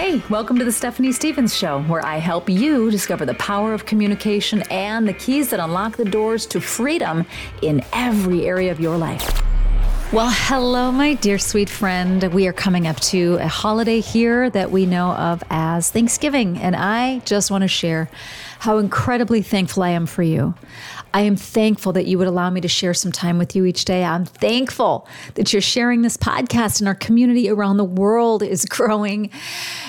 Hey, welcome to the Stephanie Stevens Show, where I help you discover the power of communication and the keys that unlock the doors to freedom in every area of your life. Well, hello, my dear sweet friend. We are coming up to a holiday here that we know of as Thanksgiving, and I just want to share how incredibly thankful I am for you. I am thankful that you would allow me to share some time with you each day. I'm thankful that you're sharing this podcast and our community around the world is growing.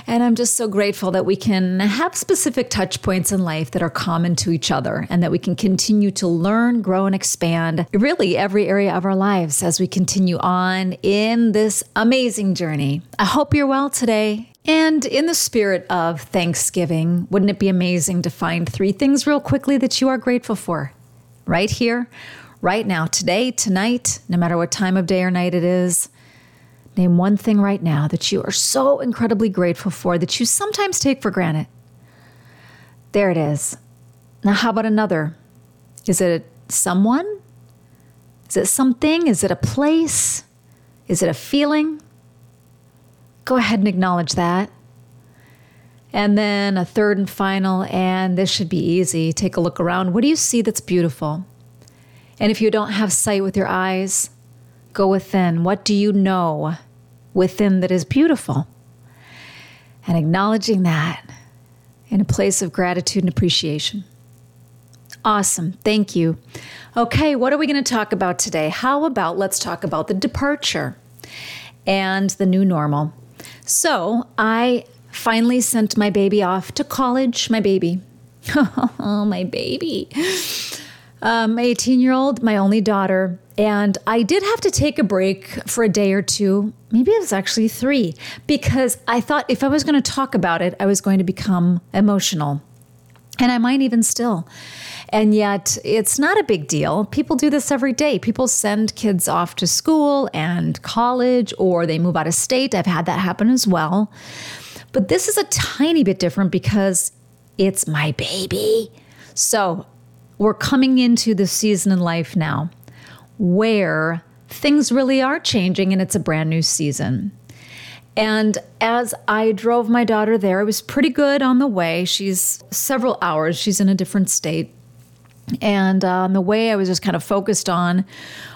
And I'm just so grateful that we can have specific touch points in life that are common to each other and that we can continue to learn, grow, and expand really every area of our lives as we continue on in this amazing journey. I hope you're well today. And in the spirit of Thanksgiving, wouldn't it be amazing to find three things real quickly that you are grateful for? Right here, right now, today, tonight, no matter what time of day or night it is. Name one thing right now that you are so incredibly grateful for that you sometimes take for granted. There it is. Now, how about another? Is it someone? Is it something? Is it a place? Is it a feeling? Go ahead and acknowledge that. And then a third and final, and this should be easy. Take a look around. What do you see that's beautiful? And if you don't have sight with your eyes, go within. What do you know within that is beautiful? And acknowledging that in a place of gratitude and appreciation. Awesome. Thank you. Okay, what are we going to talk about today? How about let's talk about the departure and the new normal. So, I finally sent my baby off to college. My baby. oh, my baby. Um, my 18 year old, my only daughter. And I did have to take a break for a day or two. Maybe it was actually three, because I thought if I was going to talk about it, I was going to become emotional. And I might even still. And yet, it's not a big deal. People do this every day. People send kids off to school and college, or they move out of state. I've had that happen as well. But this is a tiny bit different because it's my baby. So we're coming into the season in life now where things really are changing and it's a brand new season. And as I drove my daughter there, it was pretty good on the way. She's several hours, she's in a different state. And uh, on the way, I was just kind of focused on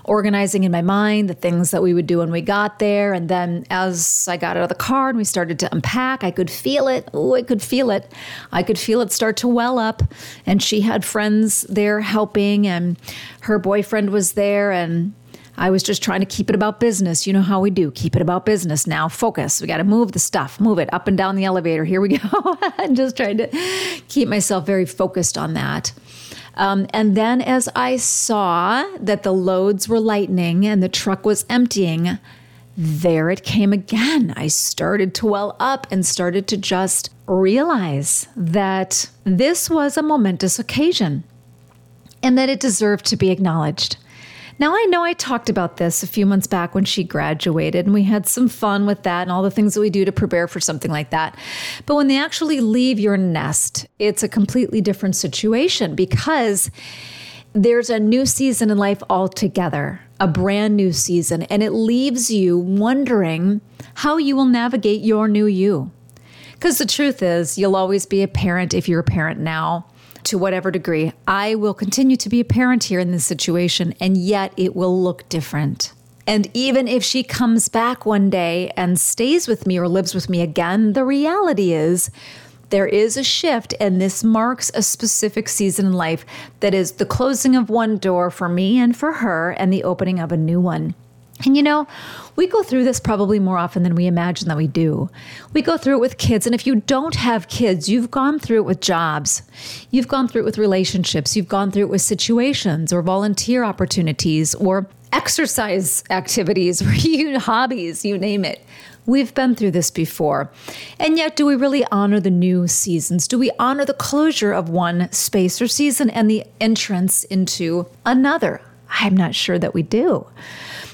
organizing in my mind the things that we would do when we got there. And then as I got out of the car and we started to unpack, I could feel it. Oh, I could feel it. I could feel it start to well up. And she had friends there helping, and her boyfriend was there. And I was just trying to keep it about business. You know how we do. Keep it about business. Now focus. We got to move the stuff, move it up and down the elevator. Here we go. I'm just trying to keep myself very focused on that. Um, and then as I saw that the loads were lightening and the truck was emptying, there it came again. I started to well up and started to just realize that this was a momentous occasion and that it deserved to be acknowledged. Now, I know I talked about this a few months back when she graduated, and we had some fun with that and all the things that we do to prepare for something like that. But when they actually leave your nest, it's a completely different situation because there's a new season in life altogether, a brand new season, and it leaves you wondering how you will navigate your new you. Because the truth is, you'll always be a parent if you're a parent now to whatever degree. I will continue to be a parent here in this situation, and yet it will look different. And even if she comes back one day and stays with me or lives with me again, the reality is there is a shift, and this marks a specific season in life that is the closing of one door for me and for her, and the opening of a new one. And you know, we go through this probably more often than we imagine that we do. We go through it with kids. And if you don't have kids, you've gone through it with jobs, you've gone through it with relationships, you've gone through it with situations or volunteer opportunities or exercise activities or hobbies, you name it. We've been through this before. And yet, do we really honor the new seasons? Do we honor the closure of one space or season and the entrance into another? I'm not sure that we do.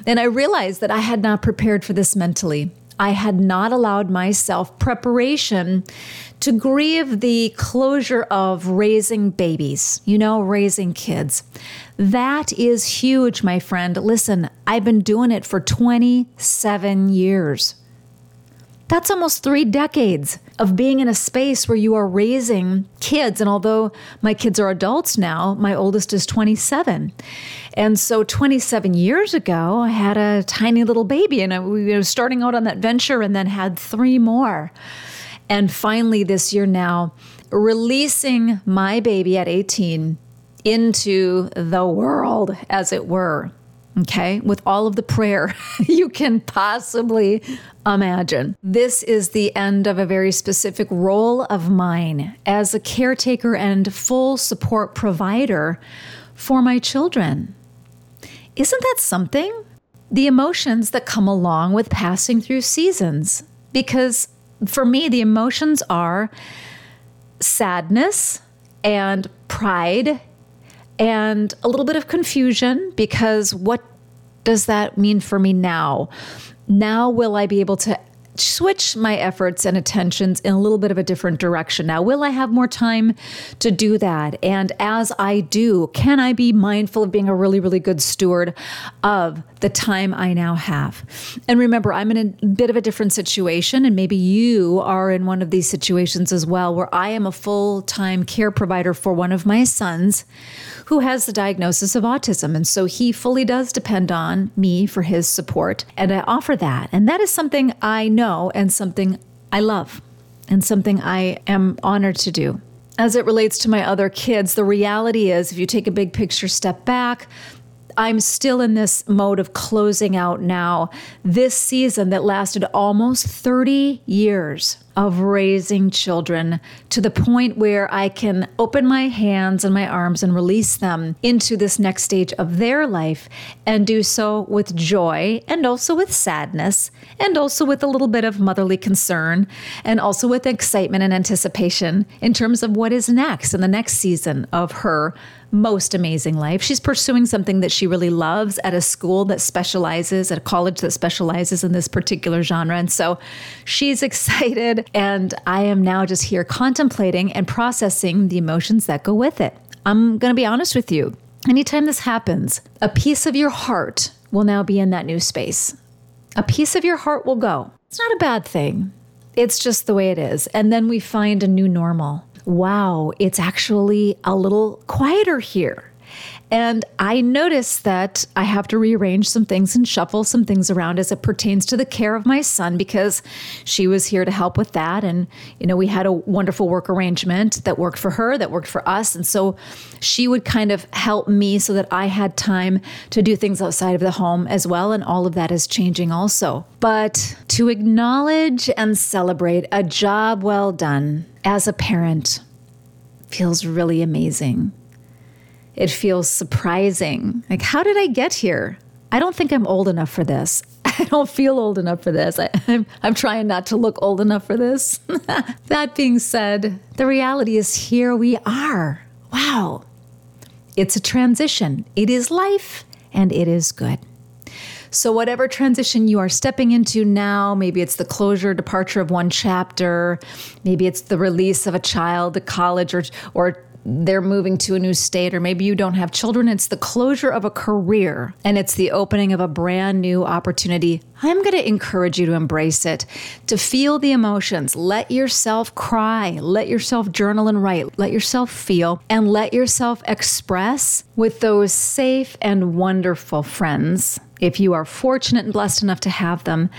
And I realized that I had not prepared for this mentally. I had not allowed myself preparation to grieve the closure of raising babies, you know, raising kids. That is huge, my friend. Listen, I've been doing it for 27 years. That's almost three decades of being in a space where you are raising kids. And although my kids are adults now, my oldest is 27. And so 27 years ago, I had a tiny little baby and I was starting out on that venture and then had three more. And finally, this year now, releasing my baby at 18 into the world, as it were okay, with all of the prayer you can possibly imagine. This is the end of a very specific role of mine as a caretaker and full support provider for my children. Isn't that something? The emotions that come along with passing through seasons. Because for me, the emotions are sadness and pride and a little bit of confusion because what does that mean for me now? Now, will I be able to switch my efforts and attentions in a little bit of a different direction. Now, will I have more time to do that? And as I do, can I be mindful of being a really, really good steward of the time I now have? And remember, I'm in a bit of a different situation, and maybe you are in one of these situations as well, where I am a full time care provider for one of my sons who has the diagnosis of autism. And so he fully does depend on me for his support. And I offer that. And that is something I know and something I love and something I am honored to do. As it relates to my other kids, the reality is if you take a big picture step back, I'm still in this mode of closing out now this season that lasted almost 30 years of raising children to the point where I can open my hands and my arms and release them into this next stage of their life and do so with joy and also with sadness and also with a little bit of motherly concern and also with excitement and anticipation in terms of what is next in the next season of her most amazing life. She's pursuing something that she really loves at a school that specializes, at a college that specializes in this particular genre. And so she's excited and I am now just here contemplating and processing the emotions that go with it. I'm going to be honest with you. Anytime this happens, a piece of your heart will now be in that new space. A piece of your heart will go. It's not a bad thing. It's just the way it is. And then we find a new normal. Wow, it's actually a little quieter here. And I noticed that I have to rearrange some things and shuffle some things around as it pertains to the care of my son because she was here to help with that. And, you know, we had a wonderful work arrangement that worked for her, that worked for us. And so she would kind of help me so that I had time to do things outside of the home as well. And all of that is changing also. But to acknowledge and celebrate a job well done as a parent feels really amazing. It feels surprising. Like, how did I get here? I don't think I'm old enough for this. I don't feel old enough for this. I, am I'm trying not to look old enough for this. that being said, the reality is here we are. Wow. It's a transition. It is life and it is good. So, whatever transition you are stepping into now, maybe it's the closure, departure of one chapter, maybe it's the release of a child to college or, or they're moving to a new state, or maybe you don't have children. It's the closure of a career and it's the opening of a brand new opportunity. I'm going to encourage you to embrace it, to feel the emotions. Let yourself cry, let yourself journal and write, let yourself feel, and let yourself express with those safe and wonderful friends if you are fortunate and blessed enough to have them,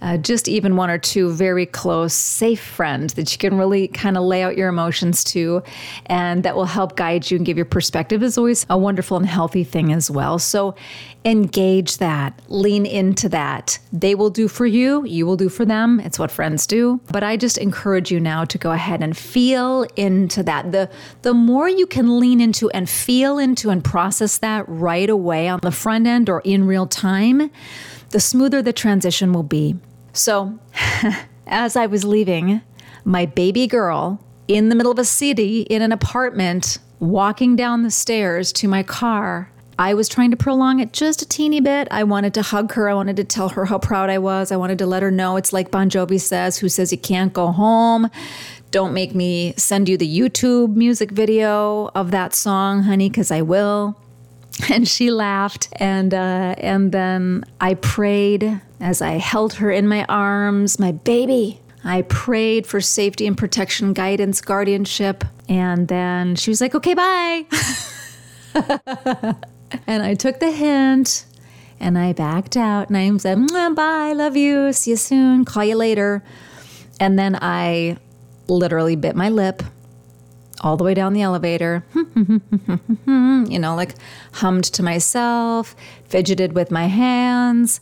uh, just even one or two very close, safe friends that you can really kind of lay out your emotions to, and that will help guide you and give your perspective is always a wonderful and healthy thing as well. So engage that, lean into that. They will do for you, you will do for them. It's what friends do. But I just encourage you now to go ahead and feel into that. The the more you can lean into and feel into and process that right away on the front end or in real time, the smoother the transition will be. So, as I was leaving, my baby girl in the middle of a city in an apartment walking down the stairs to my car I was trying to prolong it just a teeny bit. I wanted to hug her. I wanted to tell her how proud I was. I wanted to let her know it's like Bon Jovi says, who says you can't go home. Don't make me send you the YouTube music video of that song, honey, because I will. And she laughed, and uh, and then I prayed as I held her in my arms, my baby. I prayed for safety and protection, guidance, guardianship. And then she was like, okay, bye. and I took the hint and I backed out and I said, bye, love you, see you soon, call you later. And then I literally bit my lip all the way down the elevator, you know, like hummed to myself, fidgeted with my hands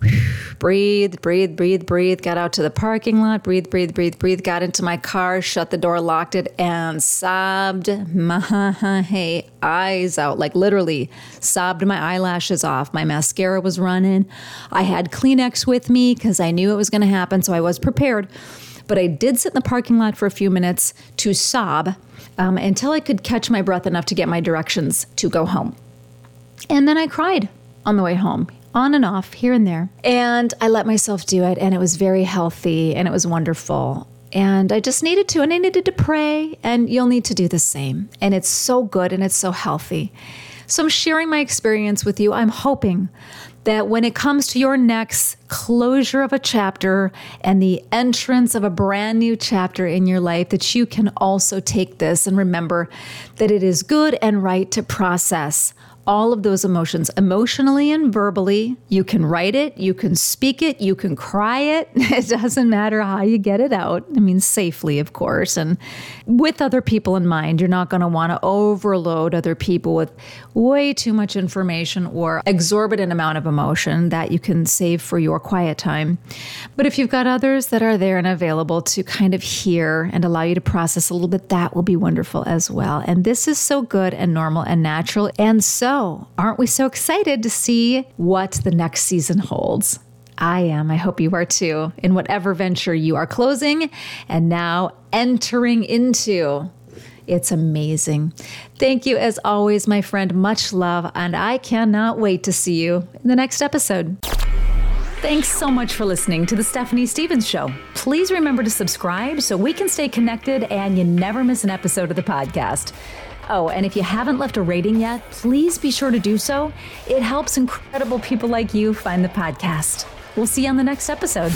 breathe, breathe, breathe, breathe. Got out to the parking lot, breathe, breathe, breathe, breathe. Got into my car, shut the door, locked it, and sobbed my eyes out. Like literally, sobbed my eyelashes off. My mascara was running. I had Kleenex with me because I knew it was going to happen, so I was prepared. But I did sit in the parking lot for a few minutes to sob um, until I could catch my breath enough to get my directions to go home. And then I cried on the way home on and off, here and there. And I let myself do it, and it was very healthy and it was wonderful. And I just needed to, and I needed to pray, and you'll need to do the same. And it's so good and it's so healthy. So I'm sharing my experience with you. I'm hoping that when it comes to your next closure of a chapter and the entrance of a brand new chapter in your life, that you can also take this and remember that it is good and right to process all of those emotions emotionally and verbally. You can write it, you can speak it, you can cry it. It doesn't matter how you get it out. I mean, safely, of course, and with other people in mind. You're not going to want to overload other people with way too much information or exorbitant amount of emotion that you can save for your quiet time. But if you've got others that are there and available to kind of hear and allow you to process a little bit, that will be wonderful as well. And this is so good and normal and natural. And aren't we so excited to see what the next season holds? I am. I hope you are too, in whatever venture you are closing and now entering into. It's amazing. Thank you, as always, my friend. Much love, and I cannot wait to see you in the next episode. Thanks so much for listening to The Stephanie Stevens Show. Please remember to subscribe so we can stay connected and you never miss an episode of the podcast. Oh, and if you haven't left a rating yet, please be sure to do so. It helps incredible people like you find the podcast. We'll see you on the next episode.